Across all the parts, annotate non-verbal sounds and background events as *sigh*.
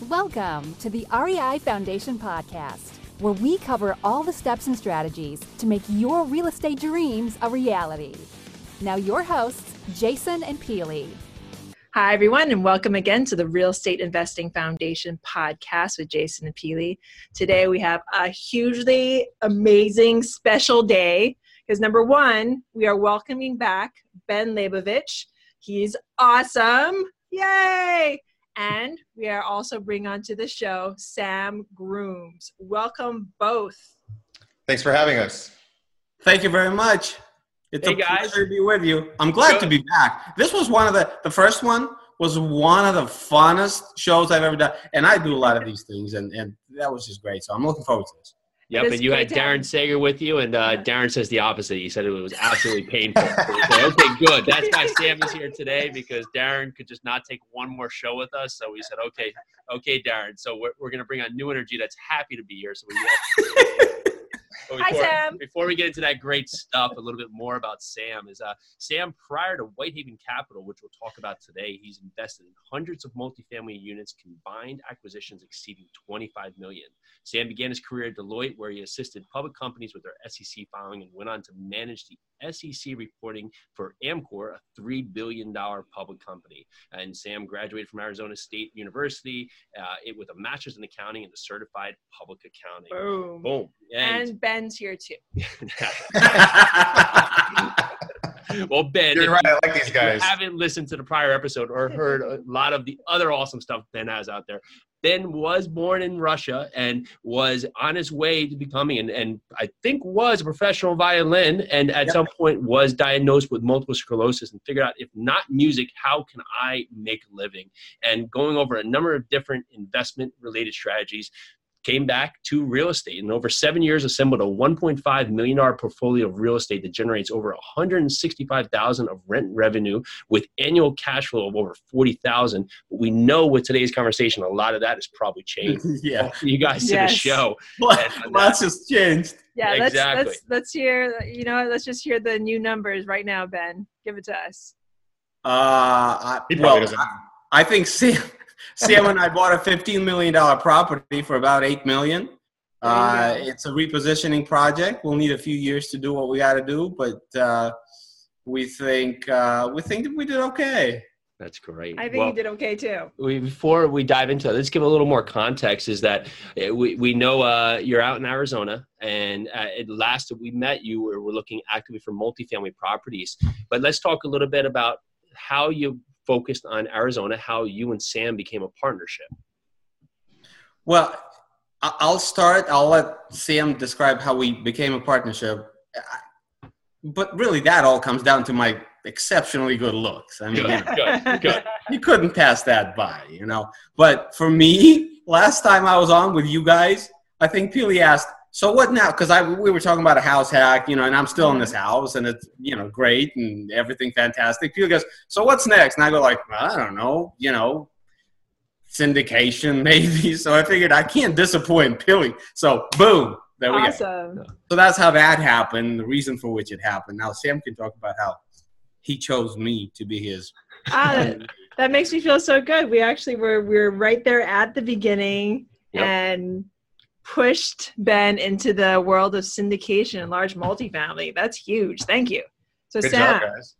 Welcome to the REI Foundation Podcast, where we cover all the steps and strategies to make your real estate dreams a reality. Now, your hosts, Jason and Pili. Hi, everyone, and welcome again to the Real Estate Investing Foundation podcast with Jason and Pili. Today, we have a hugely amazing special day because number one, we are welcoming back Ben Leybovich. He's awesome. Yay! And we are also bringing onto the show Sam Grooms. Welcome both. Thanks for having us. Thank you very much. It's Hey, a guys. pleasure to be with you. I'm glad to be back. This was one of the the first one was one of the funnest shows I've ever done, and I do a lot of these things, and and that was just great. So I'm looking forward to this. Yep, and you had Darren. Sager with you, and uh, Darren says the opposite. He said it was absolutely painful. So said, okay, good. That's why Sam is here today because Darren could just not take one more show with us. So we said, okay, okay, Darren. So we're, we're going to bring on new energy that's happy to be here. So we But Hi, before, Sam. Before we get into that great stuff, a little bit more about Sam is uh, Sam. Prior to Whitehaven Capital, which we'll talk about today, he's invested in hundreds of multifamily units, combined acquisitions exceeding 25 million. Sam began his career at Deloitte, where he assisted public companies with their SEC filing and went on to manage the SEC reporting for Amcor, a three billion dollar public company. And Sam graduated from Arizona State University uh, it, with a master's in accounting and a certified public accounting. Boom. Boom. And, And Ben's here too. *laughs* *laughs* well, Ben, You're right. you- I like these if you guys. haven't listened to the prior episode or heard a lot of the other awesome stuff Ben has out there, Ben was born in Russia and was on his way to becoming, and, and I think was a professional violin, and at Yep. some point was diagnosed with multiple sclerosis and figured out if not music, how can I make a living? And going over a number of different investment related strategies, came back to real estate and over seven years assembled a 1.5 million dollar portfolio of real estate that generates over 165,000 of rent revenue with annual cash flow of over 40,000. But we know with today's conversation, a lot of that has probably changed. *laughs* yeah, you guys to Yes. the show. *laughs* Lots has changed. Yeah, let's let's let's hear. You know, let's just hear the new numbers right now, Ben. Give it to us. Uh, I, He probably well, doesn't. I, I think Sam, Sam and I bought a 15 million dollar property for about eight million. Uh, it's a repositioning project. We'll need a few years to do what we got to do, but uh, we think uh, we think that we did okay. That's great. I think Well, you did okay too. we, before we dive into it, let's give a little more context. Is that uh, we, we know uh, you're out in Arizona, and uh, at last we met you, we were looking actively for multifamily properties. But let's talk a little bit about how you focused on Arizona, how you and Sam became a partnership. Well, I'll start. I'll let Sam describe how we became a partnership. But really, that all comes down to my exceptionally good looks. I mean, Good, good, *laughs* good. you couldn't pass that by, you know. But for me, last time I was on with you guys, I think Pili asked, "So what now?" Because I we were talking about a house hack, you know, and I'm still in this house, and it's you know great and everything fantastic. Pili goes, "So what's next?" And I go like, "I don't know, you know." Syndication, *laughs* maybe. So I figured I can't disappoint Pili. So boom, there we go. awesome. So that's how that happened. The reason for which it happened. Now Sam can talk about how he chose me to be his Ah, that, that makes me feel so good. We actually were we were right there at the beginning Yep. and pushed Ben into the world of syndication and large multifamily. That's huge. Thank you. So Good Sam, job, guys.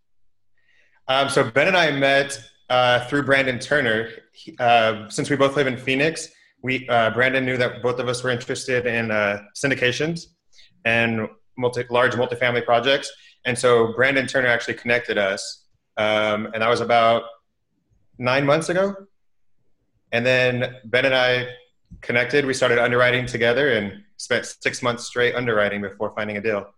Um, so Ben and I met uh, through Brandon Turner. He- Uh, since we both live in Phoenix, we uh, Brandon knew that both of us were interested in uh, syndications and multi, large multifamily projects, and so Brandon Turner actually connected us, um, and that was about nine months ago. And then Ben and I connected. We started underwriting together and spent six months straight underwriting before finding a deal.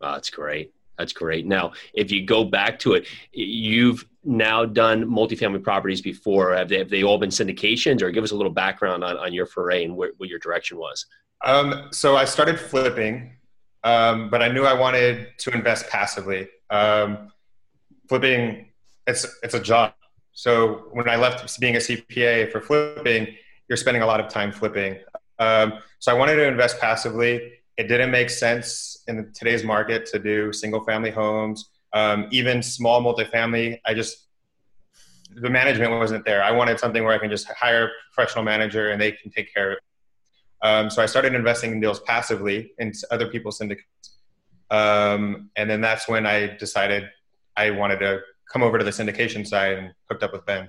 Oh, that's great. That's great. Now, if you go back to it, you've now done multifamily properties before. Have they, have they all been syndications, or give us a little background on, on your foray and where, what your direction was? Um, so I started flipping, um, but I knew I wanted to invest passively. Um, flipping, it's it's a job. So when I left being a CPA for flipping, you're spending a lot of time flipping. Um, so I wanted to invest passively. It didn't make sense in today's market to do single family homes, um, even small multifamily. I just the management wasn't there. I wanted something where I can just hire a professional manager and they can take care of it. Um, so I started investing in deals passively in other people's syndicates. Um, and then that's when I decided I wanted to come over to the syndication side and hooked up with Ben.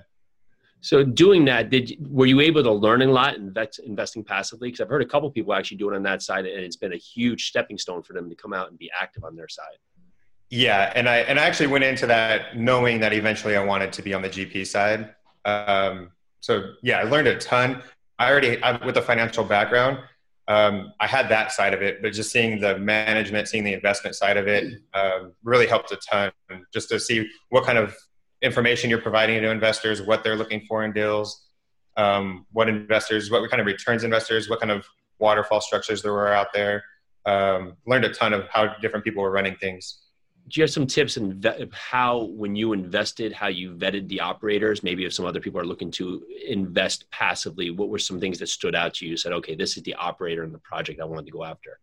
So doing that, did were you able to learn a lot invest, investing passively? Because I've heard a couple people actually do it on that side, and it's been a huge stepping stone for them to come out and be active on their side. Yeah, and I and I actually went into that knowing that eventually I wanted to be on the GP side. Um, so yeah, I learned a ton. I already I, with a financial background, um, I had that side of it, but just seeing the management, seeing the investment side of it, um, really helped a ton. Just to see what kind of information you're providing to investors, what they're looking for in deals, um, what investors, what kind of returns investors, what kind of waterfall structures there were out there. Um, learned a ton of how different people were running things. Do you have some tips on how, when you invested, how you vetted the operators? Maybe if some other people are looking to invest passively, what were some things that stood out to you? You said, okay, this is the operator in the project I wanted to go after.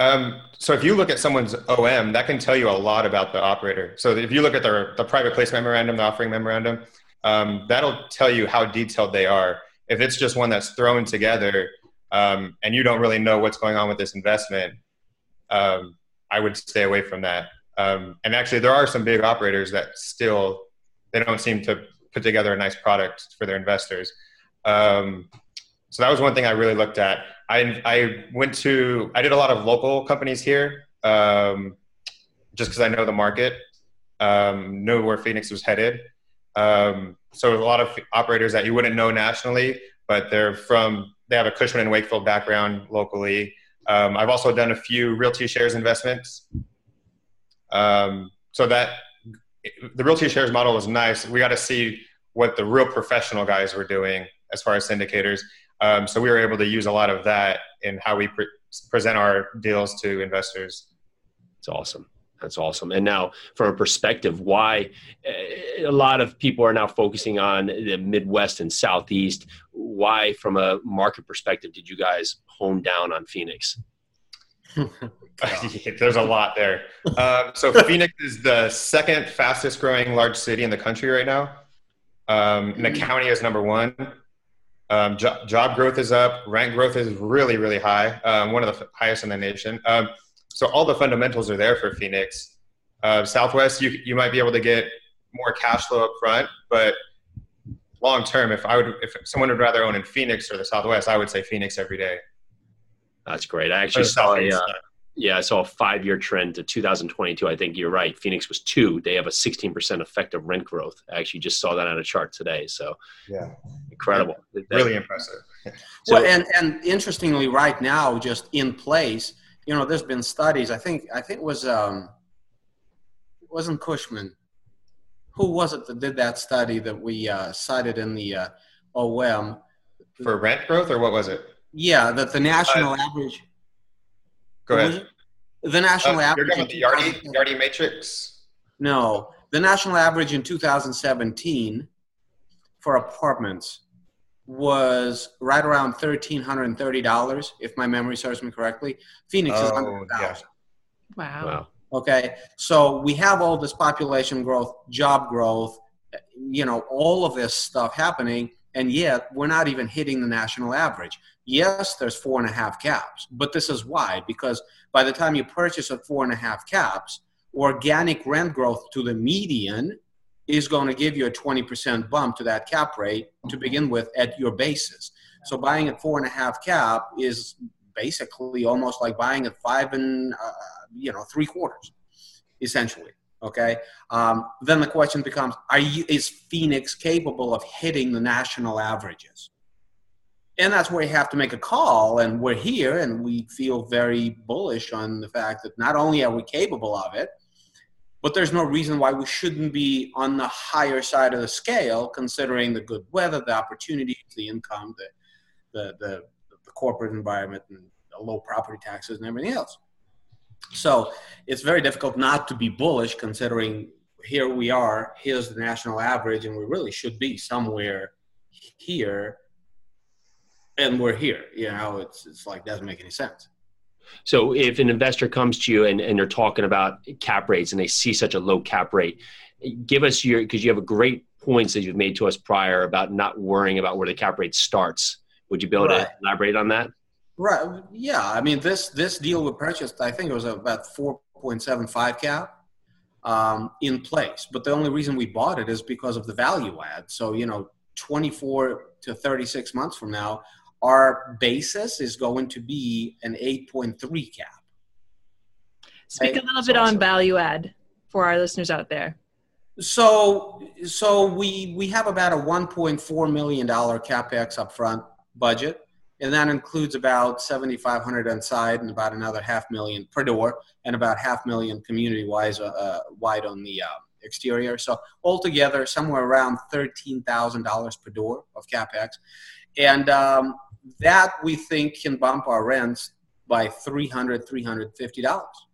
Um, so if you look at someone's OM, that can tell you a lot about the operator. So if you look at their the private placement memorandum, the offering memorandum, um, that'll tell you how detailed they are. If it's just one that's thrown together um, and you don't really know what's going on with this investment, um, I would stay away from that. Um, and actually, there are some big operators that still they don't seem to put together a nice product for their investors. Um, so that was one thing I really looked at. I I went to I did a lot of local companies here, um, just because I know the market, um, know where Phoenix was headed. Um, so a lot of operators that you wouldn't know nationally, but they're from they have a Cushman and Wakefield background locally. Um, I've also done a few realty shares investments. Um, so that the realty shares model was nice. We got to see what the real professional guys were doing as far as syndicators. Um, so we were able to use a lot of that in how we pre- present our deals to investors. It's awesome. That's awesome. And now, from a perspective, why eh, a lot of people are now focusing on the Midwest and Southeast. Why, from a market perspective, did you guys hone down on Phoenix? *laughs* *laughs* There's a lot there. Um, so *laughs* Phoenix is the second fastest growing large city in the country right now. Um, and the county is number one. Um, jo- job growth is up. Rent growth is really, really high. Um, one of the highest in the nation. Um, so all the fundamentals are there for Phoenix. Uh, Southwest, you you might be able to get more cash flow up front, but long term, if I would, if someone would rather own in Phoenix or the Southwest, I would say Phoenix every day. That's great. I actually saw a, uh, yeah, I saw a five year trend to 2022. I think you're right. Phoenix was two. They have a 16% effective rent growth. I actually just saw that on a chart today. So, yeah, incredible. Really impressive. *laughs* so, well, and, and interestingly, right now, just in place, you know, there's been studies. I think, I think it was, um, it wasn't Cushman. Who was it that did that study that we uh, cited in the uh, OM? For rent growth, or what was it? Yeah, that the national uh, average Go ahead. The national uh, average. You're the Yardi, Yardi matrix? No. The national average in 2017 for apartments was right around $1,330, if my memory serves me correctly. Phoenix oh, is 100,000. Yeah. Wow. wow. Okay. So we have all this population growth, job growth, you know, all of this stuff happening, and yet we're not even hitting the national average. Yes, there's four and a half caps, but this is why because by the time you purchase at four and a half caps, organic rent growth to the median is going to give you a 20% bump to that cap rate to begin with at your basis. So buying at four and a half cap is basically almost like buying at five and uh, you know three quarters, essentially. Okay. Um, then the question becomes: Are you is Phoenix capable of hitting the national averages? And that's where you have to make a call and we're here and we feel very bullish on the fact that not only are we capable of it but there's no reason why we shouldn't be on the higher side of the scale considering the good weather the opportunities the income the the the, the corporate environment and low property taxes and everything else. So it's very difficult not to be bullish considering here we are here's the national average and we really should be somewhere here and we're here. You know, it's it's like doesn't make any sense. So if an investor comes to you and, and they're talking about cap rates and they see such a low cap rate, give us your because you have a great points that you've made to us prior about not worrying about where the cap rate starts. Would you be able Right. to elaborate on that? Right. Yeah. I mean, this this deal we purchased, I think it was about four point seven five cap um, in place. But the only reason we bought it is because of the value add. So you know, twenty four to thirty six months from now, our basis is going to be an eight point three cap. Speak a little so- bit on value add for our listeners out there. So so we we have about a one point four million dollar capex upfront budget, and that includes about seventy five hundred inside and about another half million per door, and about half million community wise uh, uh, wide on the uh, exterior. So altogether, somewhere around thirteen thousand dollars per door of capex, and um, that we think can bump our rents by 300 350 dollars.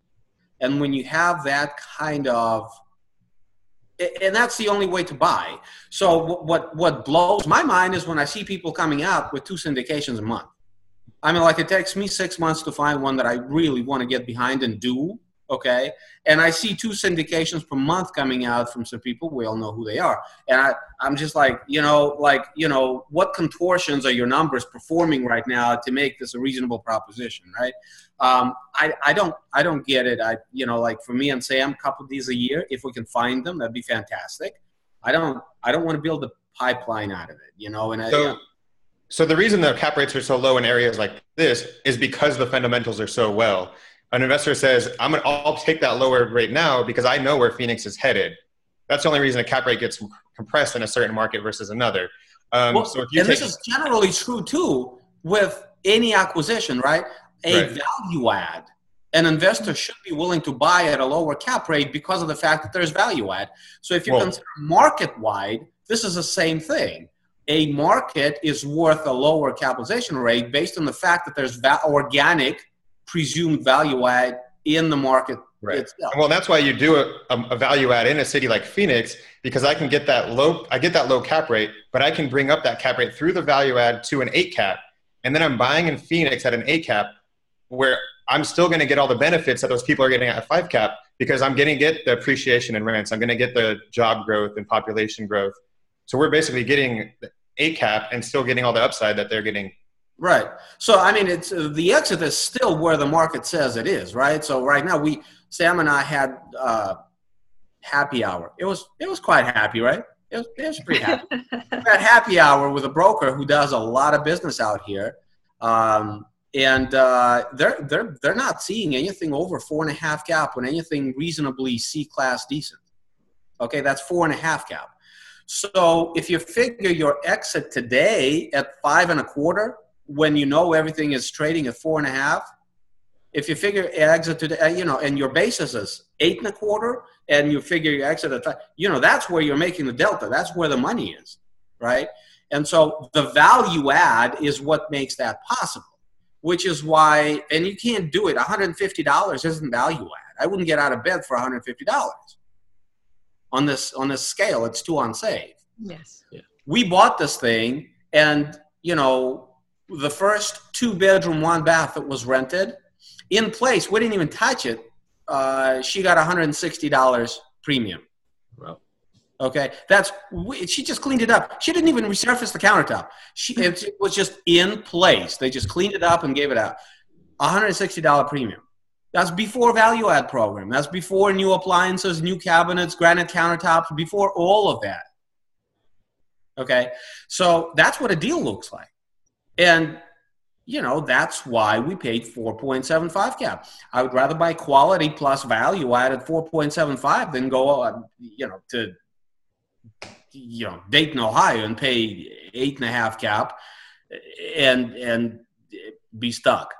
And when you have that kind of and that's the only way to buy. So what- what what blows my mind is when I see people coming out with two syndications a month. I mean, like it takes me six months to find one that I really want to get behind and do. Okay, and I see two syndications per month coming out from some people. We all know who they are, and I I'm just like you know like you know what contortions are your numbers performing right now to make this a reasonable proposition, right? um, I, I don't I don't get it. I you know like for me and Sam, a couple of these a year. If we can find them, that'd be fantastic. I don't I don't want to build a pipeline out of it, you know. And I, So, so the reason the cap rates are so low in areas like this is because the fundamentals are so well. An investor says, "I'm gonna, I'll take that lower rate now because I know where Phoenix is headed." That's the only reason a cap rate gets compressed in a certain market versus another. Um, well, so and this is generally true too with any acquisition, right? A Right. value add. An investor should be willing to buy at a lower cap rate because of the fact that there's value add. So if you Well- consider market wide, this is the same thing. A market is worth a lower capitalization rate based on the fact that there's va- organic presumed value add in the market Right. itself. well, that's why you do a, a value add in a city like Phoenix because I can get that low, I get that low cap rate, but I can bring up that cap rate through the value add to an eight cap, and then I'm buying in Phoenix at an eight cap, where I'm still going to get all the benefits that those people are getting at a five cap because I'm going to get the appreciation in rents, I'm going to get the job growth and population growth. So we're basically getting the eight cap and still getting all the upside that they're getting. Right. So I mean, it's uh, the exit is still where the market says it is, right? So right now, we Sam and I had uh, happy hour. It was it was quite happy, right? It was, it was pretty happy. *laughs* we had happy hour with a broker who does a lot of business out here, um, and uh, they're they're they're not seeing anything over four and a half cap on anything reasonably C class decent. Okay, that's four and a half cap. So if you figure your exit today at five and a quarter, when you know everything is trading at four and a half, if you figure exit today, uh, you know, and your basis is eight and a quarter, and you figure your exit at five, you know, that's where you're making the delta. That's where the money is, right? And so the value add is what makes that possible, which is why, and you can't do it. $150 isn't value add. I wouldn't get out of bed for $150 on this on this scale. It's too unsafe yes. we bought this thing and you know the first two bedroom one bath that was rented in place. We didn't even touch it. Uh, she got $160 premium. Well, okay? That's she just cleaned it up. She didn't even resurface the countertop. She it, *laughs* it was just in place. They just cleaned it up and gave it out. $160 premium. That's before value add program. That's before new appliances new cabinets granite countertops before all of that. Okay. So that's what a deal looks like. And, you know, that's why we paid 4.75 cap. I would rather buy quality plus value add at 4.75 than go, uh, you know, to, you know, Dayton, Ohio and pay eight and a half cap and, and be stuck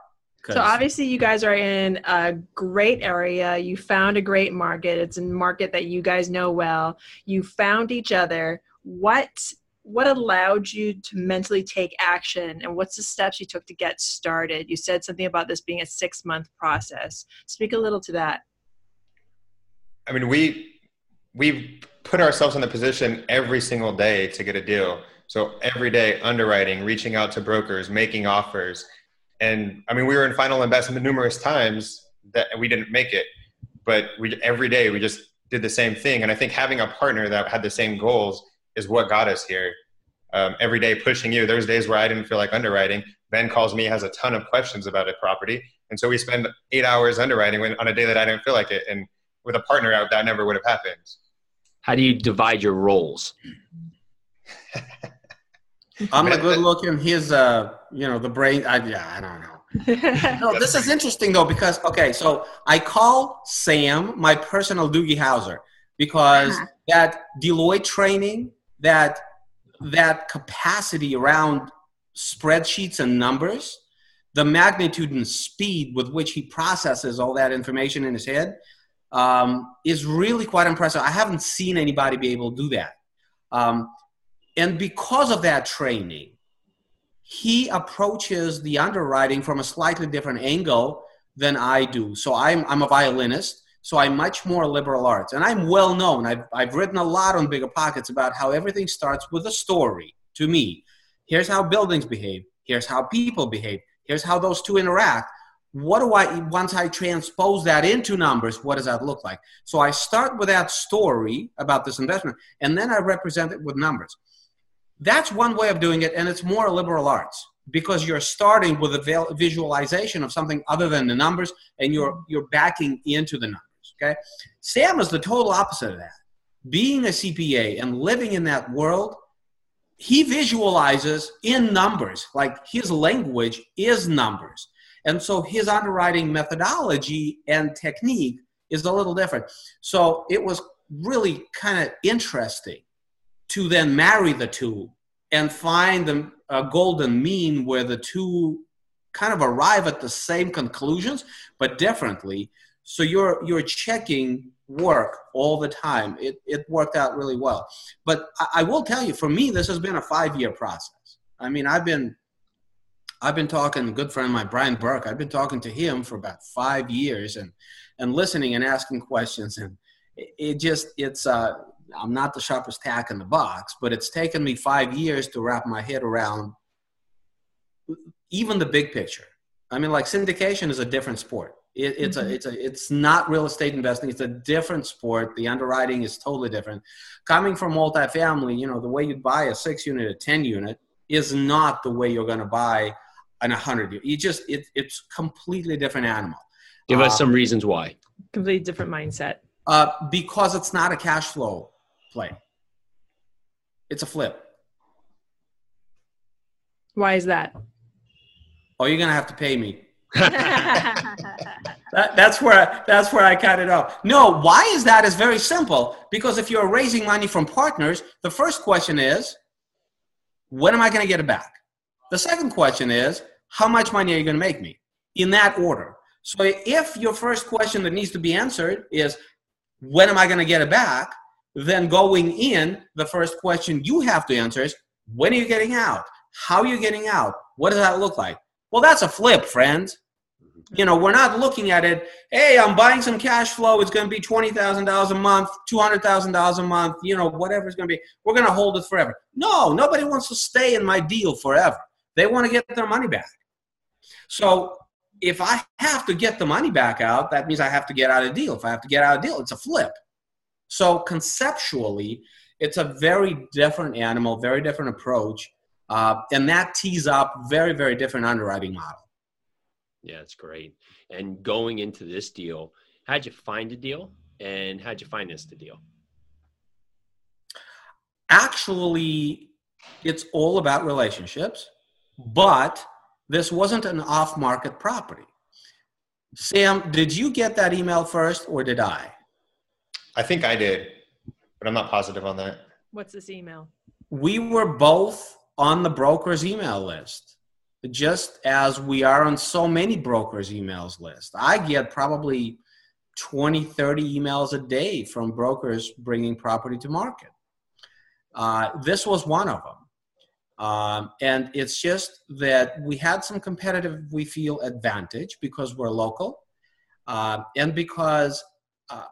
So obviously, you guys are in a great area. You found a great market. It's a market that you guys know well. You found each other. What what allowed you to mentally take action, and what's the steps you took to get started? You said something about this being a six month process. Speak a little to that. I mean, we we put ourselves in the position every single day to get a deal. So every day, underwriting, reaching out to brokers, making offers, and I mean, we were in final investment numerous times that we didn't make it, but we every day we just did the same thing. And I think having a partner that had the same goals is what got us here. Um, every day pushing you. There's days where I didn't feel like underwriting. Ben calls me, has a ton of questions about a property, and so we spend eight hours underwriting when, on a day that I didn't feel like it. And with a partner out, that never would have happened. How do you divide your roles? I'm a good looking. He's uh, you know, the brain. I yeah, I don't know. *laughs* no, this is interesting though because okay, so I call Sam my personal Doogie Howser because uh-huh. that Deloitte training, that that capacity around spreadsheets and numbers, the magnitude and speed with which he processes all that information in his head um, is really quite impressive. I haven't seen anybody be able to do that. Um, and because of that training, he approaches the underwriting from a slightly different angle than I do. So I'm, I'm a violinist, so I'm much more liberal arts. And I'm well known. I've, I've written a lot on Bigger Pockets about how everything starts with a story to me. Here's how buildings behave, here's how people behave, here's how those two interact. What do I, once I transpose that into numbers, what does that look like? So I start with that story about this investment, and then I represent it with numbers. That's one way of doing it, and it's more liberal arts because you're starting with a visualization of something other than the numbers, and you're you're backing into the numbers. Okay, Sam is the total opposite of that. Being a CPA and living in that world, he visualizes in numbers. Like his language is numbers, and so his underwriting methodology and technique is a little different. So it was really kind of interesting to then marry the two and find a golden mean where the two kind of arrive at the same conclusions but differently so you're you're checking work all the time it, it worked out really well but I, I will tell you for me this has been a five year process i mean i've been i've been talking good friend of mine brian burke i've been talking to him for about five years and and listening and asking questions and it, it just it's uh I'm not the sharpest tack in the box, but it's taken me five years to wrap my head around even the big picture. I mean, like syndication is a different sport. It, it's mm-hmm. a, it's a, it's not real estate investing. It's a different sport. The underwriting is totally different. Coming from multifamily, you know, the way you buy a six unit, a ten unit, is not the way you're going to buy an hundred unit. You just, it, it's completely different animal. Give us uh, some reasons why. Completely different mindset. Uh, because it's not a cash flow play. It's a flip. Why is that? Oh, you're gonna have to pay me. That, that's where that's where I cut it off. No, why is that? Is very simple. Because if you're raising money from partners, the first question is, when am I going to get it back? The second question is, how much money are you going to make me? In that order. So if your first question that needs to be answered is, when am I going to get it back? then going in, the first question you have to answer is when are you getting out? How are you getting out? What does that look like? Well, that's a flip, friends. You know, we're not looking at it, hey, I'm buying some cash flow. It's going to be $20,000 a month, $200,000 a month, you know, whatever it's going to be. We're going to hold it forever. No, nobody wants to stay in my deal forever. They want to get their money back. So if I have to get the money back out, that means I have to get out of deal. If I have to get out of deal, it's a flip. So conceptually, it's a very different animal, very different approach, uh, and that tees up very, very different underwriting model. Yeah, it's great. And going into this deal, how'd you find a deal, and how'd you finance the deal? Actually, it's all about relationships, but this wasn't an off-market property. Sam, did you get that email first, or did I? I think I did, but I'm not positive on that. What's this email? We were both on the broker's email list, just as we are on so many brokers' emails list. I get probably 20, 30 emails a day from brokers bringing property to market. Uh, this was one of them. Um, and it's just that we had some competitive, we feel, advantage because we're local uh, and because uh,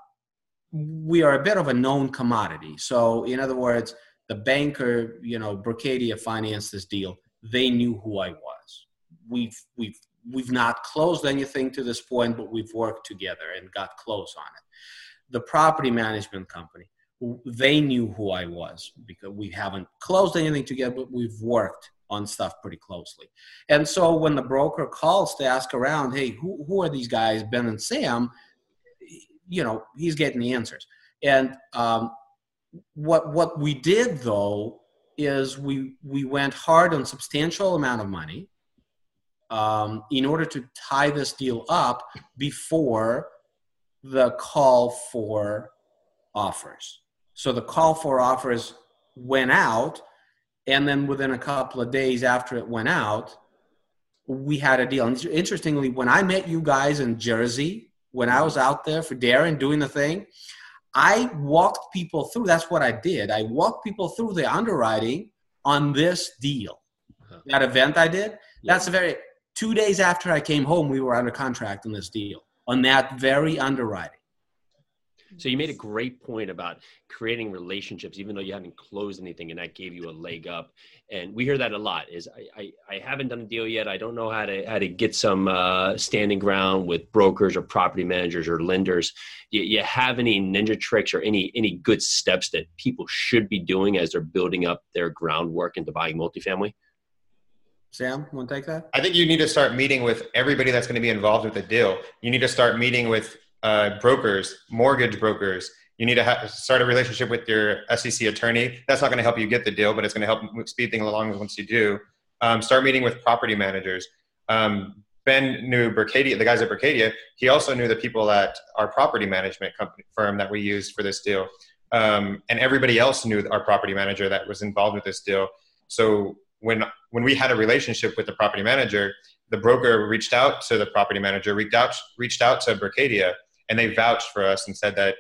we are a bit of a known commodity. So, in other words, the banker, you know, Berkadia financed this deal. They knew who I was. We've we've we've not closed anything to this point, but we've worked together and got close on it. the property management company, they knew who I was because we haven't closed anything together, but we've worked on stuff pretty closely. And so when the broker calls to ask around, hey, who, who are these guys, Ben and Sam? You know, he's getting the answers. And um, what what we did though is we we went hard on substantial amount of money um, in order to tie this deal up before the call for offers. So the call for offers went out, and then within a couple of days after it went out, we had a deal. And interestingly, when I met you guys in Jersey, when I was out there for Darren doing the thing, I walked people through. That's what I did. I walked people through the underwriting on this deal. Uh-huh. That event I did. That's a very two days after I came home, we were under contract on this deal on that very underwriting. So you made a great point about creating relationships, even though you haven't closed anything, and that gave you a leg up. And we hear that a lot. Is I, I, I haven't done a deal yet. I don't know how to how to get some uh, standing ground with brokers or property managers or lenders. You, you have any ninja tricks or any any good steps that people should be doing as they're building up their groundwork into buying multifamily? Sam, want to take that? I think you need to start meeting with everybody that's going to be involved with the deal. You need to start meeting with uh, brokers, mortgage brokers. You need to ha- start a relationship with your SEC attorney. That's not going to help you get the deal, but it's going to help speed things along once you do. Um, start meeting with property managers. Um, ben knew Berkadia, the guys at Berkadia. He also knew the people at our property management company firm that we used for this deal. Um, and everybody else knew our property manager that was involved with this deal. So when when we had a relationship with the property manager, the broker reached out to the property manager, reached out reached out to Berkadia, and they vouched for us and said that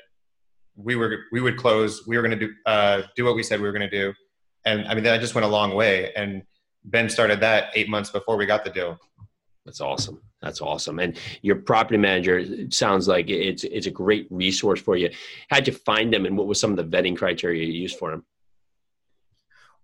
we were we would close. We were going to do uh, do what we said we were going to do, and I mean that just went a long way. And Ben started that eight months before we got the deal. That's awesome. That's awesome. And your property manager sounds like it's it's a great resource for you. How'd you find them, and what was some of the vetting criteria you used for them?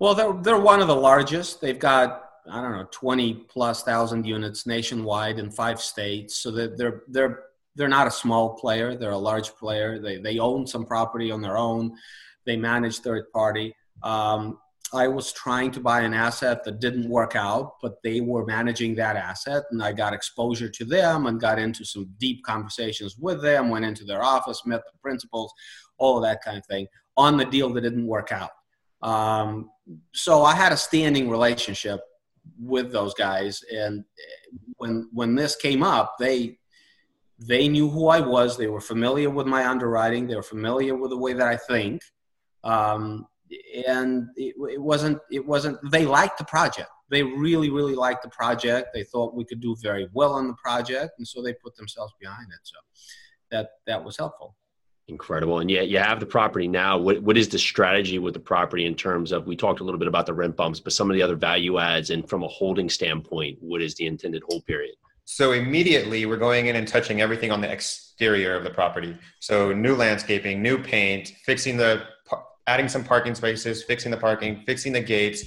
Well, they're they're one of the largest. They've got I don't know twenty plus thousand units nationwide in five states. So they're they're they're not a small player. They're a large player. They they own some property on their own. They manage third party. Um, I was trying to buy an asset that didn't work out, but they were managing that asset, and I got exposure to them and got into some deep conversations with them. Went into their office, met the principals, all of that kind of thing on the deal that didn't work out. Um, so I had a standing relationship with those guys, and when when this came up, they they knew who I was. They were familiar with my underwriting. They were familiar with the way that I think. Um, and it, it, wasn't, it wasn't, they liked the project. They really, really liked the project. They thought we could do very well on the project. And so they put themselves behind it. So that, that was helpful. Incredible. And yet you have the property now. What, what is the strategy with the property in terms of, we talked a little bit about the rent bumps, but some of the other value adds and from a holding standpoint, what is the intended hold period? So immediately we're going in and touching everything on the exterior of the property. So new landscaping, new paint, fixing the, adding some parking spaces, fixing the parking, fixing the gates.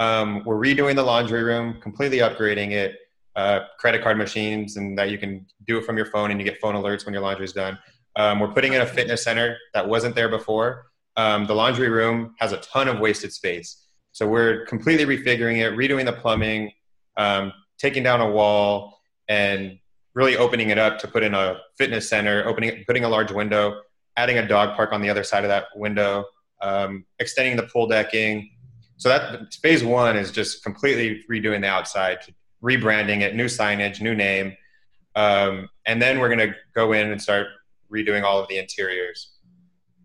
Um, we're redoing the laundry room, completely upgrading it. Uh, credit card machines, and that you can do it from your phone, and you get phone alerts when your laundry is done. Um, we're putting in a fitness center that wasn't there before. Um, the laundry room has a ton of wasted space, so we're completely refiguring it, redoing the plumbing, um, taking down a wall, and really opening it up to put in a fitness center, opening, putting a large window, adding a dog park on the other side of that window, um, extending the pool decking. So that phase one is just completely redoing the outside, rebranding it, new signage, new name, um, and then we're going to go in and start redoing all of the interiors.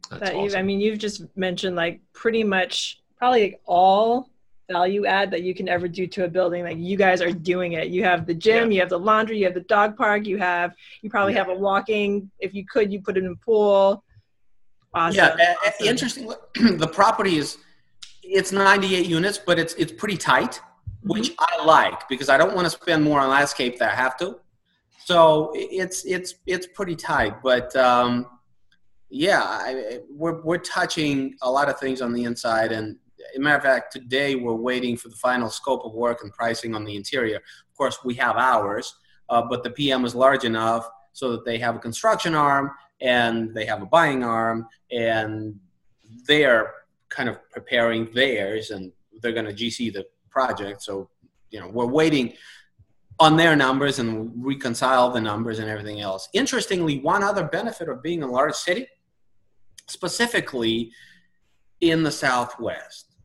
That's that awesome. I mean, you've just mentioned like pretty much probably like all value add that you can ever do to a building like you guys are doing it you have the gym yeah. you have the laundry you have the dog park you have you probably yeah. have a walking if you could you put it in a pool awesome. yeah awesome. interesting *clears throat* the property is it's 98 units but it's it's pretty tight mm-hmm. which i like because i don't want to spend more on landscape that i have to so it's it's it's pretty tight but um yeah I, we're, we're touching a lot of things on the inside and a matter of fact, today we're waiting for the final scope of work and pricing on the interior. Of course, we have ours, uh, but the PM is large enough so that they have a construction arm and they have a buying arm, and they're kind of preparing theirs, and they're going to GC the project. So, you know, we're waiting on their numbers and reconcile the numbers and everything else. Interestingly, one other benefit of being a large city, specifically in the Southwest,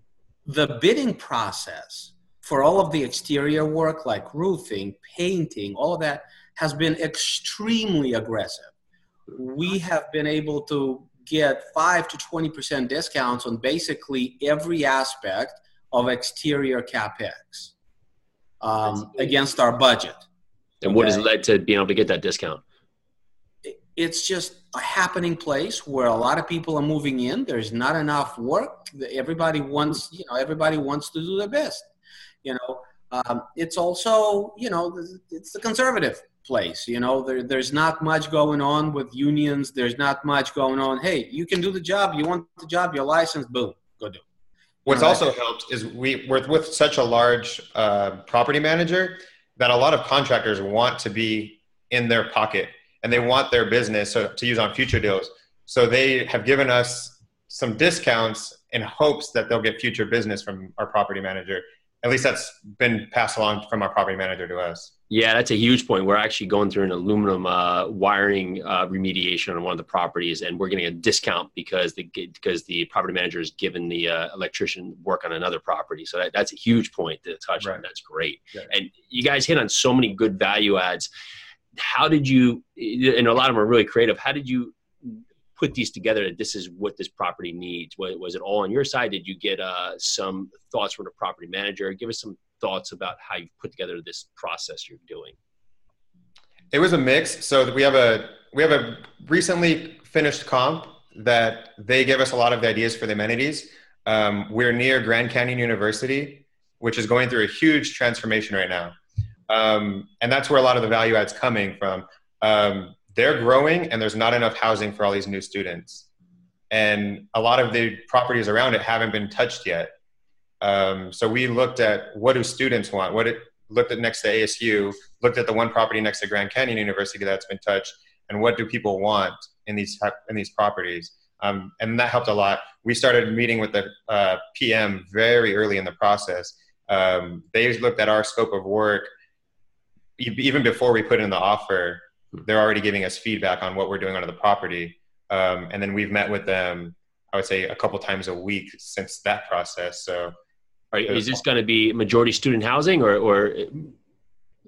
the bidding process for all of the exterior work like roofing, painting, all of that has been extremely aggressive. We have been able to get 5 to 20% discounts on basically every aspect of exterior capex um, against our budget. And what has led to being able to get that discount? It's just a happening place where a lot of people are moving in. There's not enough work. Everybody wants, you know, everybody wants to do their best. You know, um, it's also, you know, it's the conservative place. You know, there, there's not much going on with unions. There's not much going on. Hey, you can do the job. You want the job. Your license. Boom, go do. It. What's also helped is we we're with such a large uh, property manager that a lot of contractors want to be in their pocket and they want their business so, to use on future deals. So they have given us some discounts in hopes that they'll get future business from our property manager at least that's been passed along from our property manager to us. Yeah, that's a huge point. We're actually going through an aluminum uh, wiring uh, remediation on one of the properties, and we're getting a discount because the because the property manager has given the uh, electrician work on another property. So that, that's a huge point to touch right. on. That's great. Yeah. And you guys hit on so many good value adds. How did you? And a lot of them are really creative. How did you put these together that this is what this property needs? Was, was it all on your side? Did you get uh, some thoughts from the property manager? Give us some thoughts about how you've put together this process you're doing. It was a mix. So we have a we have a recently finished comp that they give us a lot of the ideas for the amenities. Um, we're near Grand Canyon University, which is going through a huge transformation right now, um, and that's where a lot of the value adds coming from. Um, they're growing and there's not enough housing for all these new students and a lot of the properties around it haven't been touched yet um, so we looked at what do students want? What it looked at next to asu looked at the one property next to grand canyon university that's been touched and what do people want in these in these properties? Um, and that helped a lot. We started meeting with the uh, pm very early in the process. Um, they looked at our scope of work. Even before we put in the offer they're already giving us feedback on what we're doing on the property. Um, and then we've met with them, I would say, a couple times a week since that process. So, Are, is this going to be majority student housing or, or?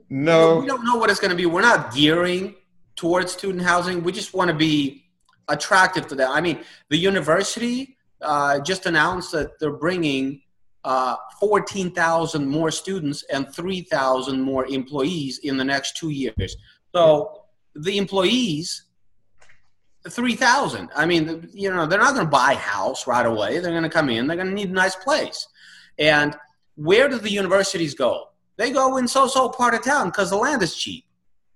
No, we don't know what it's going to be. We're not gearing towards student housing. We just want to be attractive to that. I mean, the university uh, just announced that they're bringing uh, 14,000 more students and 3,000 more employees in the next two years. So the employees 3000 i mean you know they're not going to buy a house right away they're going to come in they're going to need a nice place and where do the universities go they go in so-so part of town because the land is cheap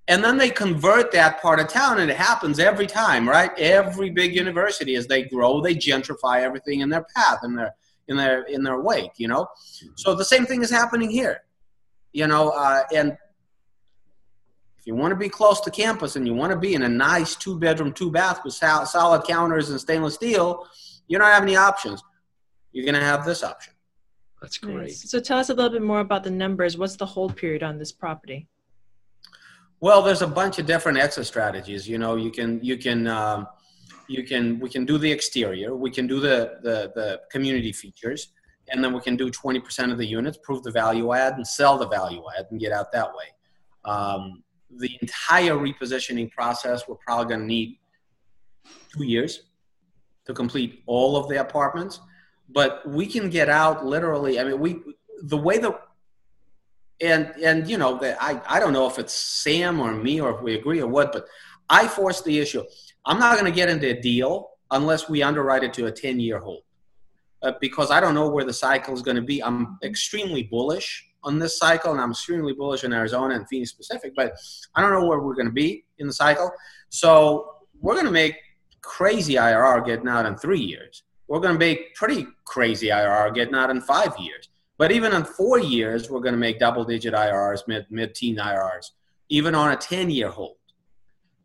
and then they convert that part of town and it happens every time right every big university as they grow they gentrify everything in their path in their in their in their wake you know so the same thing is happening here you know uh, and if you want to be close to campus and you want to be in a nice two bedroom, two bath with solid counters and stainless steel, you don't have any options. You're going to have this option. That's great. Nice. So tell us a little bit more about the numbers. What's the hold period on this property? Well, there's a bunch of different exit strategies. You know, you can you can um, you can we can do the exterior, we can do the the, the community features, and then we can do 20% of the units, prove the value add, and sell the value add, and get out that way. Um, the entire repositioning process, we're probably going to need two years to complete all of the apartments. But we can get out literally. I mean, we the way the and and you know that I I don't know if it's Sam or me or if we agree or what, but I force the issue. I'm not going to get into a deal unless we underwrite it to a 10 year hold. Uh, because I don't know where the cycle is going to be. I'm extremely bullish on this cycle, and I'm extremely bullish in Arizona and Phoenix Pacific, but I don't know where we're going to be in the cycle. So we're going to make crazy IRR getting out in three years. We're going to make pretty crazy IRR getting out in five years. But even in four years, we're going to make double digit IRRs, mid mid teen IRRs, even on a 10 year hold.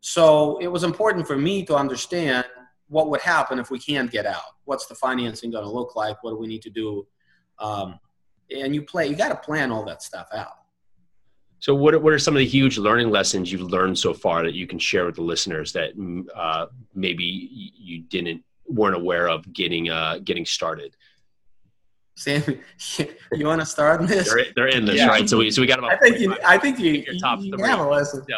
So it was important for me to understand what would happen if we can't get out. What's the financing going to look like? What do we need to do? Um, and you play. You got to plan all that stuff out. So, what are, what are some of the huge learning lessons you've learned so far that you can share with the listeners that uh, maybe you didn't weren't aware of getting uh, getting started? Sam, *laughs* you want to start on this? They're, they're in this, Yeah. right? So we so we got about. I think you. I think you. Your top you three. have a lesson. Yeah.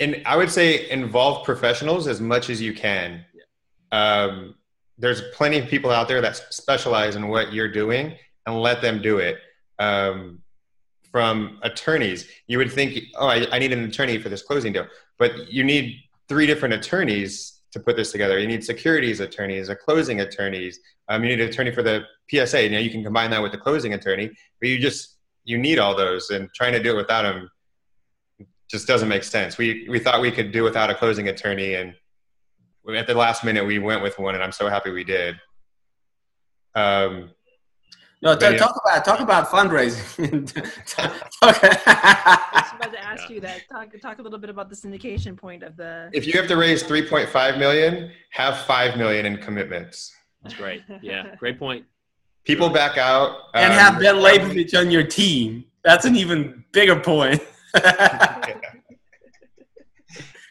and I would say involve professionals as much as you can. Yeah. Um, there's plenty of people out there that specialize in what you're doing, and let them do it. Um, from attorneys, you would think, oh, I, I need an attorney for this closing deal, but you need three different attorneys to put this together. You need securities attorneys, a closing attorneys. Um, you need an attorney for the PSA. Now you can combine that with the closing attorney, but you just you need all those, and trying to do it without them just doesn't make sense. We we thought we could do without a closing attorney, and at the last minute we went with one, and I'm so happy we did. Um, No, t- yeah. talk about talk about fundraising. *laughs* I was about to ask Yeah. you that. Talk, talk a little bit about the syndication point of the. if you have to raise 3.5 million, have 5 million in commitments. That's great. Yeah, great point. People back out and um, have Ben Leybovich on your team. That's an even bigger point. *laughs* *laughs*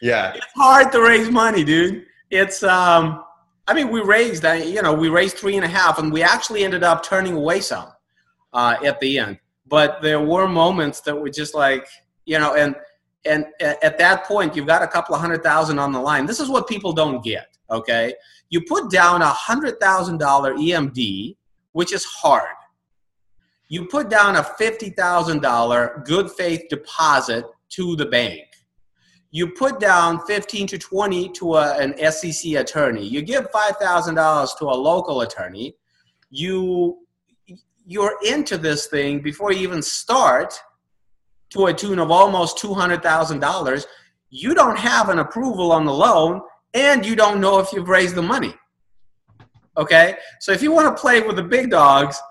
Yeah, it's hard to raise money, dude. It's um, I mean, we raised, uh, you know, we raised three and a half, and we actually ended up turning away some uh, at the end. But there were moments that were just like, you know, and and at that point, you've got a couple of hundred thousand on the line. This is what people don't get. Okay, you put down a hundred thousand dollar EMD, which is hard. You put down a fifty thousand dollar good faith deposit to the bank you put down 15 to 20 to a, an SEC attorney. You give $5,000 to a local attorney. You you're into this thing before you even start to a tune of almost $200,000. You don't have an approval on the loan and you don't know if you've raised the money. Okay? So if you want to play with the big dogs,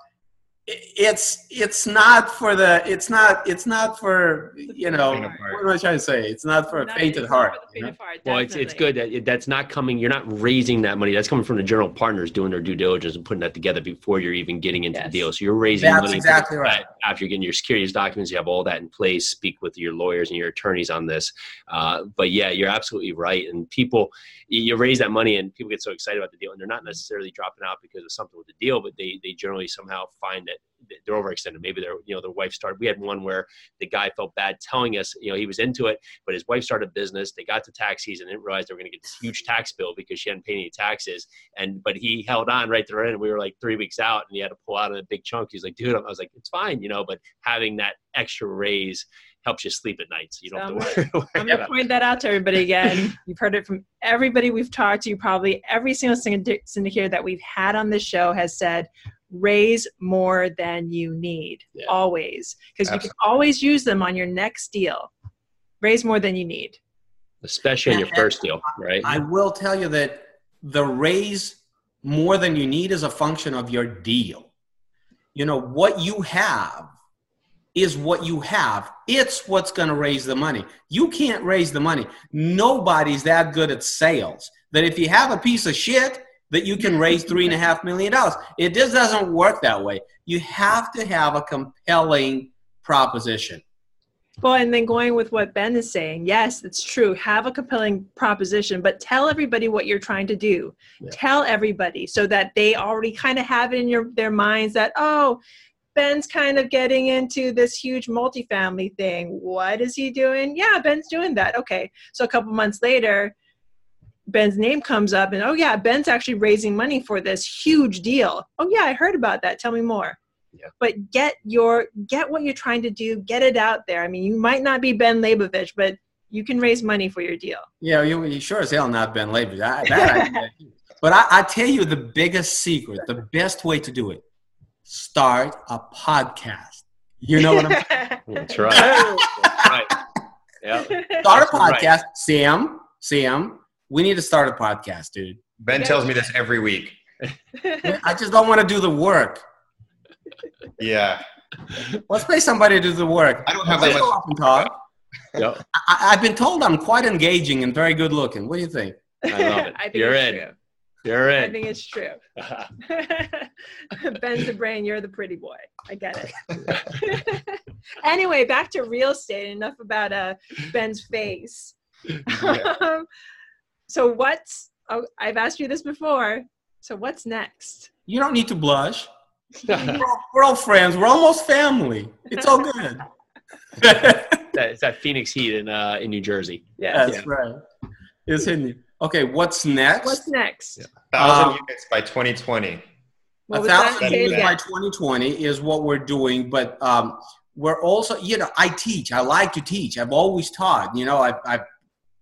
it's it's not for the it's not it's not for you know Faint of heart. what am I trying to say? It's not for a Not- fainted heart. you know? heart, Well, it's it's good that it- that's not coming. You're not raising that money. That's coming from the general partners doing their due diligence and putting that together before you're even getting into Yes. the deal. So you're raising That's money exactly for- right. after you're getting your securities documents. You have all that in place. Speak with your lawyers and your attorneys on this. Uh, but yeah, you're absolutely right. And people, you you raise that money and people get so excited about the deal, and they're not necessarily dropping out because of something with the deal, but they they generally somehow find that they're overextended. Maybe their you know their wife started. We had one where the guy felt bad telling us you know he was into it, but his wife started a business. They got to tax season, didn't realize they were going to get this huge tax bill because she hadn't paid any taxes. And but he held on right there and. We were like three weeks out, and he had to pull out a big chunk. He's like, dude, I was like, it's fine, you know. But having that extra raise helps you sleep at night, so you don't So have to worry, *laughs* I'm going to point that out to everybody again. *laughs* You've heard it from everybody we've talked to. Probably every single syndic- syndicator that we've had on this show has said, raise more than you need, Yeah. always. Because you can always use them on your next deal. Raise more than you need. Especially on your first deal, right? I will tell you that the raise more than you need is a function of your deal. You know, what you have is what you have. It's what's going to raise the money. You can't raise the money. Nobody's that good at sales that if you have a piece of shit, that you can raise three and a half million dollars. It just doesn't work that way. You have to have a compelling proposition. Well, and then going with what Ben is saying, yes, it's true. Have a compelling proposition, but tell everybody what you're trying to do. Yeah. Tell everybody so that they already kind of have it in your their minds that oh, Ben's kind of getting into this huge multifamily thing. What is he doing? Yeah, Ben's doing that. Okay. So a couple months later, Ben's name comes up and oh yeah, Ben's actually raising money for this huge deal. Oh yeah, I heard about that. Tell me more Yeah. but get your get what you're trying to do get it out there i mean you might not be ben leybovich but you can raise money for your deal Yeah, you, you sure as hell not Ben Leybovich. That, that I *laughs* but I, I tell you the biggest secret, the best way to do it: start a podcast. You know what I'm saying? *laughs* That's right. That's right. *laughs* Yeah. Start a That's right. podcast, Sam. Sam, we need to start a podcast, dude. Ben Yeah. tells me this every week. *laughs* I just don't want to do the work. Yeah, Let's pay somebody to do the work. I don't have Let's that much. up and talk. Yep. I, I've been told I'm quite engaging and very good looking. What do you think? I love it. *laughs* I think You're it's in. true. You're in. I think it's true. *laughs* Ben's the brain, you're the pretty boy. I get it. anyway, back to real estate. Enough about uh, Ben's face. Um, so what's? Oh, I've asked you this before. So what's next? You don't need to blush. *laughs* We're all, we're all friends. We're almost family. It's all *laughs* good. that, it's that Phoenix Heat in uh, in New Jersey. Yes. That's right. It's in you. Okay, what's next? What's next? Yeah. Thousand Um, units by 2020. A thousand units by 2020 is what we're doing, but um, we're also, you know, I teach. I like to teach. I've always taught. You know, I've, I've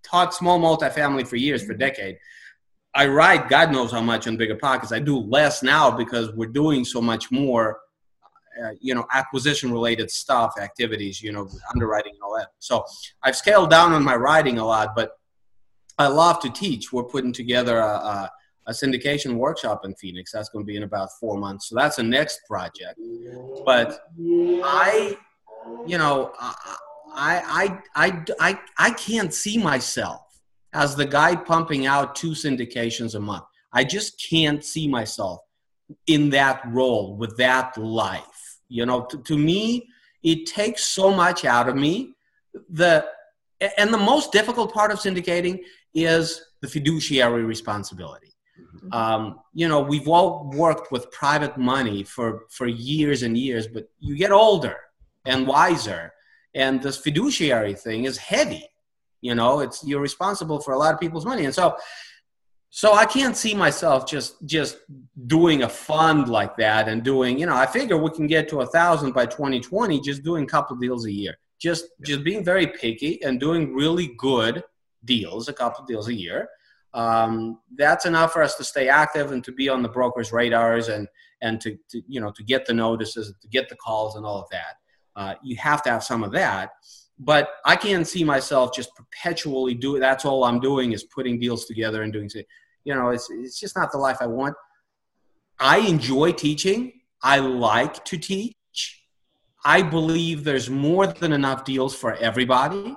taught small multifamily for years, for a decade. I write God knows how much on BiggerPockets. I do less now because we're doing so much more, uh, you know, acquisition related stuff, activities, you know, underwriting and all that. So I've scaled down on my writing a lot, but I love to teach. We're putting together a, a, a syndication workshop in Phoenix. That's going to be in about four months. So that's the next project. But I, you know, I, I, I, I, I can't see myself as the guy pumping out two syndications a month. I just can't see myself in that role with that life. You know, to, to me, it takes so much out of me. The and the most difficult part of syndicating is the fiduciary responsibility. Um, you know, we've all worked with private money for for years and years, but you get older and wiser, and this fiduciary thing is heavy. You know, it's you're responsible for a lot of people's money, and so so I can't see myself just just doing a fund like that and doing. You know, I figure we can get to a thousand by 2020 just doing a couple deals a year. Just just being very picky and doing really good deals, a couple deals a year. Um, that's enough for us to stay active and to be on the brokers' radars and and to, to you know to get the notices, to get the calls, and all of that. Uh, you have to have some of that but I can't see myself just perpetually doing. That's all I'm doing is putting deals together and doing. You know, it's it's just not the life I want. I enjoy teaching. I like to teach. I believe there's more than enough deals for everybody.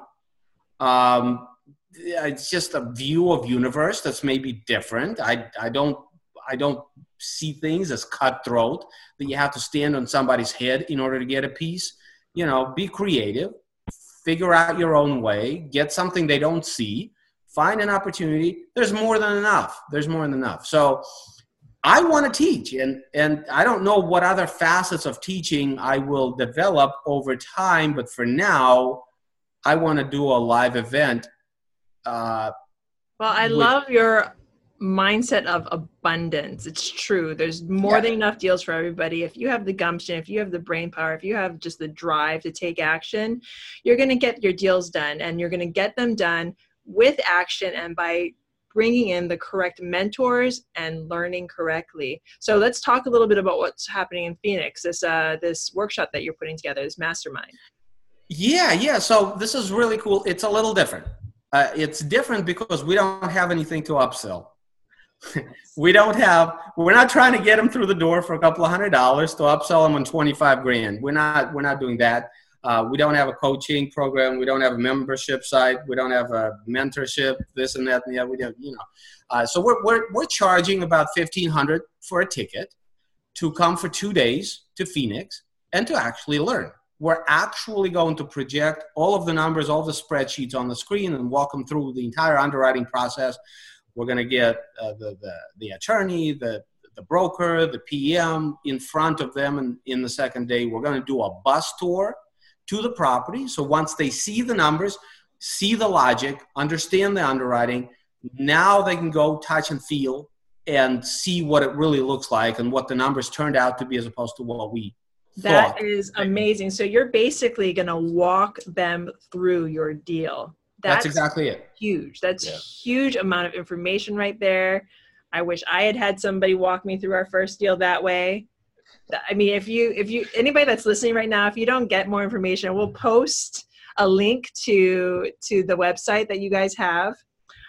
Um, it's just a view of universe that's maybe different. I I don't I don't see things as cutthroat that you have to stand on somebody's head in order to get a piece. You know, be creative figure out your own way, get something they don't see, find an opportunity. There's more than enough. There's more than enough. So I want to teach, and and I don't know what other facets of teaching I will develop over time, but for now, I want to do a live event. Uh, Well, I With- love your mindset of abundance. It's true. There's more Yeah. than enough deals for everybody. If you have the gumption, if you have the brain power, if you have just the drive to take action, you're going to get your deals done and you're going to get them done with action and by bringing in the correct mentors and learning correctly. So let's talk a little bit about what's happening in Phoenix. This uh this workshop that you're putting together, this mastermind. Yeah, yeah. So this is really cool. It's a little different. Uh, it's different because we don't have anything to upsell. We don't have. We're not trying to get them through the door for a couple of hundred dollars to upsell them on twenty five grand. We're not. We're not doing that. Uh, we don't have a coaching program. We don't have a membership site. We don't have a mentorship. This and that and the other. We don't. You know. Uh, so we're, we're we're charging about fifteen hundred for a ticket to come for two days to Phoenix and to actually learn we're actually going to project all of the numbers, all the spreadsheets on the screen and walk them through the entire underwriting process. We're going to get uh, the, the, the attorney, the, the broker, the PM in front of them. And in the second day, we're going to do a bus tour to the property. So once they see the numbers, see the logic, understand the underwriting, now they can go touch and feel and see what it really looks like and what the numbers turned out to be as opposed to what we That thought. is amazing. So you're basically going to walk them through your deal. That's exactly it. huge. That's Yeah. huge amount of information right there. I wish I had had somebody walk me through our first deal that way. I mean, if you if you anybody that's listening right now, if you don't get more information, we'll post a link to to the website that you guys have.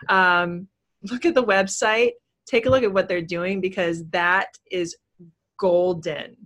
Um, look at the website. Take a look at what they're doing because that is golden.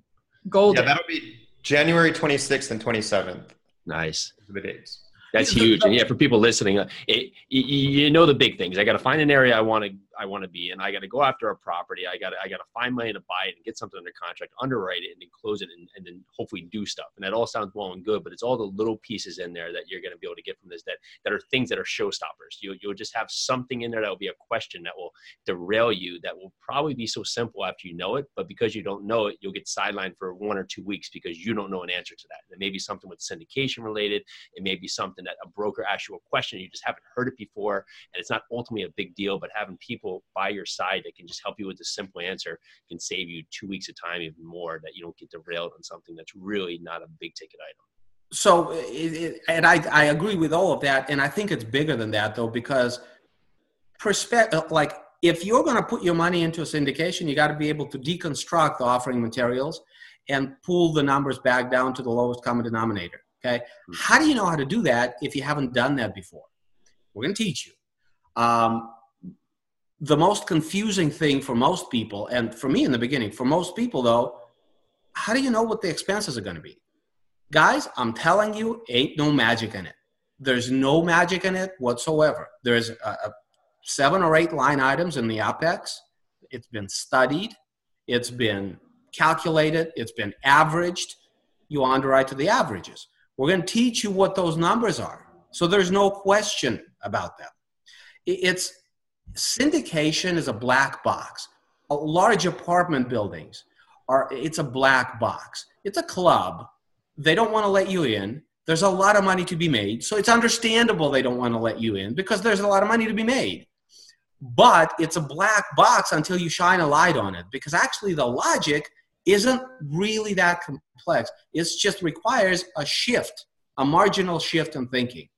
Golden. Yeah, that'll be January 26th and 27th. Nice. for The dates. That's *laughs* huge. And yeah, for people listening, uh, it, you, you know the big things. I got to find an area I want to I want to be in. I got to go after a property. I got I got to find money to buy it and get something under contract, underwrite it, and then close it, and, and then hopefully do stuff. And that all sounds well and good, but it's all the little pieces in there that you're going to be able to get from this that that are things that are showstoppers. You you'll just have something in there that will be a question that will derail you. That will probably be so simple after you know it, but because you don't know it, you'll get sidelined for one or two weeks because you don't know an answer to that. And it may be something with syndication related. It may be something that a broker asks you a question you just haven't heard it before, and it's not ultimately a big deal. But having people by your side that can just help you with the simple answer can save you two weeks of time, even more. That you don't get derailed on something that's really not a big ticket item. So, it, it, and I, I agree with all of that, and I think it's bigger than that though because perspective, like if you're going to put your money into a syndication, you got to be able to deconstruct the offering materials and pull the numbers back down to the lowest common denominator. Okay. Hmm. How do you know how to do that if you haven't done that before? We're going to teach you. Um, the most confusing thing for most people, and for me in the beginning, for most people though, how do you know what the expenses are going to be? Guys, I'm telling you, ain't no magic in it. There's no magic in it whatsoever. There's a, a seven or eight line items in the OPEX. It's been studied, it's been calculated, it's been averaged. You underwrite to the averages. We're going to teach you what those numbers are. So there's no question about them. It's syndication is a black box. A Large apartment buildings are it's a black box. It's a club. They don't want to let you in. There's a lot of money to be made. So it's understandable they don't want to let you in because there's a lot of money to be made. But it's a black box until you shine a light on it because actually the logic isn't really that complex. It just requires a shift, a marginal shift in thinking.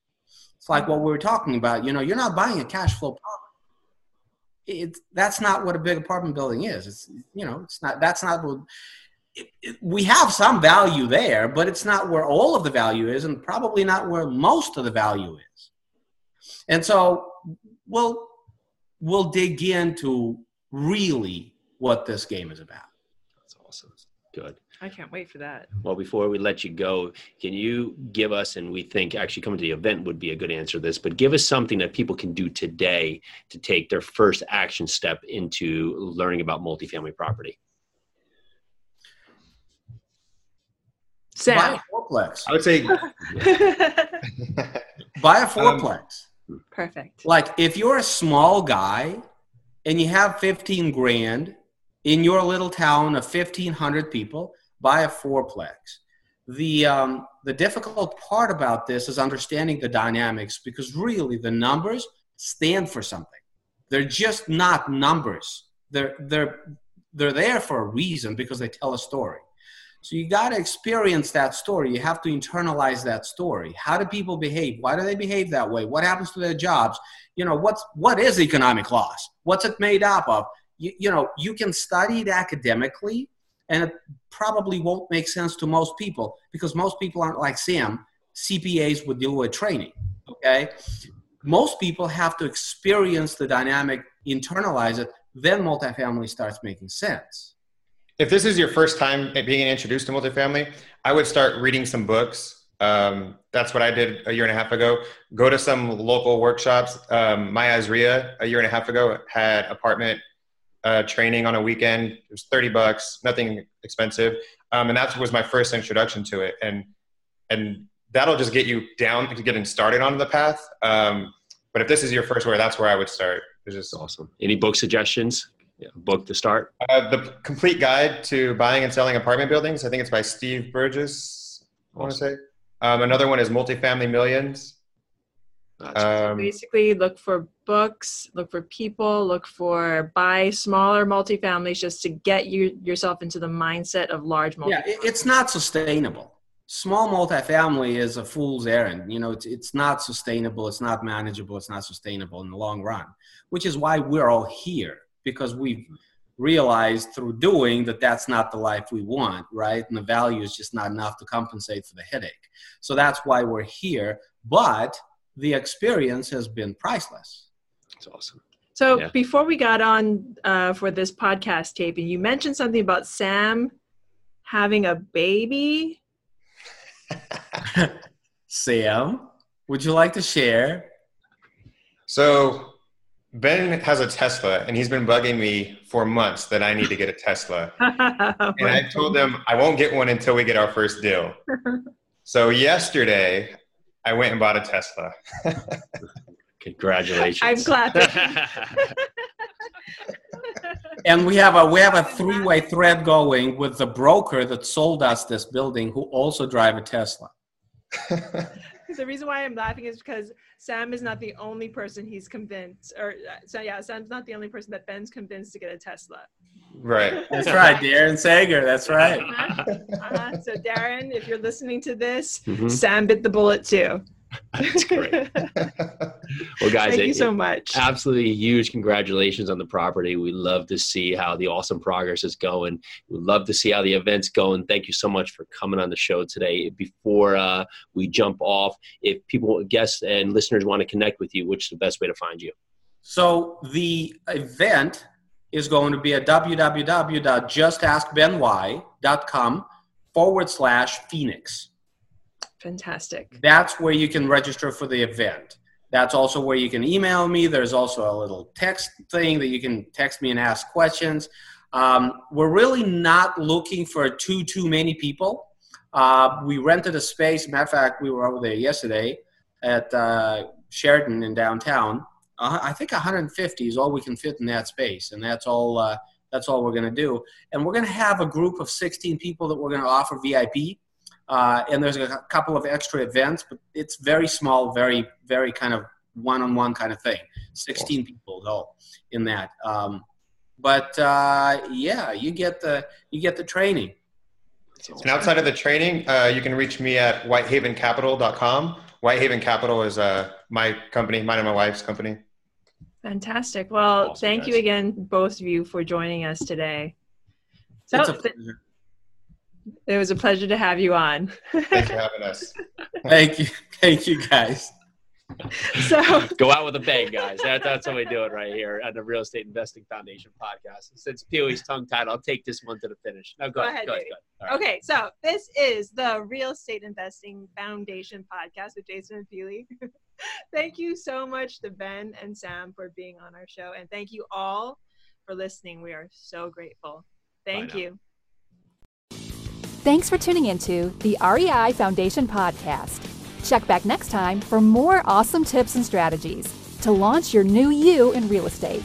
It's like what we were talking about. You know, you're not buying a cash flow property. It's that's not what a big apartment building is. It's you know, it's not. That's not what. It, it, we have some value there, but it's not where all of the value is, and probably not where most of the value is. And so we'll we'll dig into really what this game is about. That's awesome. Good. I can't wait for that. Well, before we let you go, can you give us, and we think actually coming to the event would be a good answer to this, but give us something that people can do today to take their first action step into learning about multifamily property? Sam. Buy a fourplex. I would say *laughs* *laughs* Buy a fourplex. Um, Perfect. like if you're a small guy and you have 15 grand in your little town of 1500 people buy a fourplex. The um, the difficult part about this is understanding the dynamics because really the numbers stand for something. They're just not numbers. They're they're they're there for a reason because they tell a story. So you got to experience that story. You have to internalize that story. How do people behave? Why do they behave that way? What happens to their jobs? You know what's what is economic loss? What's it made up of? You, you know you can study it academically and it probably won't make sense to most people because most people aren't like sam cpas would deal with training okay most people have to experience the dynamic internalize it then multifamily starts making sense if this is your first time being introduced to multifamily, I would start reading some books. Um, that's what I did a year and a half ago. Go to some local workshops. Um, AZREIA a year and a half ago had apartment uh, training on a weekend. It was 30 bucks, nothing expensive. Um, and that was my first introduction to it. And, and that'll just get you down to getting started on the path. Um, but if this is your first where that's where I would start. It's just Awesome. Any book suggestions? Yeah, book to start? Uh, the complete guide to buying and selling apartment buildings. I think it's by Steve Berges. I want to say. Um, another one is Multifamily Millions. Gotcha. Um, Basically, look for books, look for people, look for buy smaller multifamilies just to get you yourself into the mindset of large multifamily. yeah it's not sustainable small multifamily is a fool's errand you know it's, it's not sustainable it's not manageable it's not sustainable in the long run which is why we're all here because we've realized through doing that that's not the life we want right and the value is just not enough to compensate for the headache so that's why we're here but the experience has been priceless It's awesome. So Yeah. before we got on uh, for this podcast taping, you mentioned something about Sam having a baby. *laughs* sam Would you like to share? So Ben has a Tesla, and he's been bugging me for months that I need to get a Tesla. *laughs* Oh And I told him I won't get one until we get our first deal. *laughs* So yesterday, I went and bought a Tesla. *laughs* Congratulations. I'm glad. *laughs* *laughs* And we have a we have a three-way thread going with the broker that sold us this building, who also drive a Tesla. the reason why I'm laughing is because Sam is not the only person he's convinced, or uh, so yeah, Sam's not the only person that Ben's convinced to get a Tesla. Right. *laughs* That's right, Darren Sager. That's right. Uh-huh. So Darren, if you're listening to this, Mhm. Sam bit the bullet too. That's great. *laughs* Well, guys, Thank it- you so much. absolutely huge congratulations on the property. We love to see how the awesome progress is going. We love to see how the event's going. Thank you so much for coming on the show today. Before uh, we jump off, if people, guests, and listeners want to connect with you, which is the best way to find you? So the event is going to be at www.justaskbenwhy.com forward slash Phoenix. Fantastic. That's where you can register for the event. That's also where you can email me. There's also a little text thing that you can text me and ask questions. Um, we're really not looking for too too many people. Uh, we rented a space. Matter of fact, we were over there yesterday at uh, Sheraton in downtown. Uh, I think 150 is all we can fit in that space, and that's all. Uh, that's all we're going to do. And we're going to have a group of 16 people that we're going to offer VIP. Uh, and there's a couple of extra events, but it's very small, very, very kind of one-on-one kind of thing. 16 people though in that. Um, but uh, yeah, you get the you get the training. And outside of the training, uh, you can reach me at whitehavencapital.com. Whitehaven Capital is uh, my company, mine and my wife's company. Fantastic. Well, Awesome, thank you again, both of you, for joining us today. So It's a pleasure. it was a pleasure to have you on. Thanks for having us. *laughs* Thank you, thank you guys. so *laughs* Go out with a bang, guys. That, that's how we do it right here at the Real Estate Investing Foundation podcast. Since Pili's tongue tied, I'll take this one to the finish. Now go, Go ahead. ahead, Go ahead. Dave. Go ahead. All right. Okay, so this is the Real Estate Investing Foundation podcast with Jason and Pili. *laughs* thank you so much to Ben and Sam for being on our show, and thank you all for listening. We are so grateful. Thank you. Thanks for tuning into the REI Foundation podcast. Check back next time for more awesome tips and strategies to launch your new you in real estate.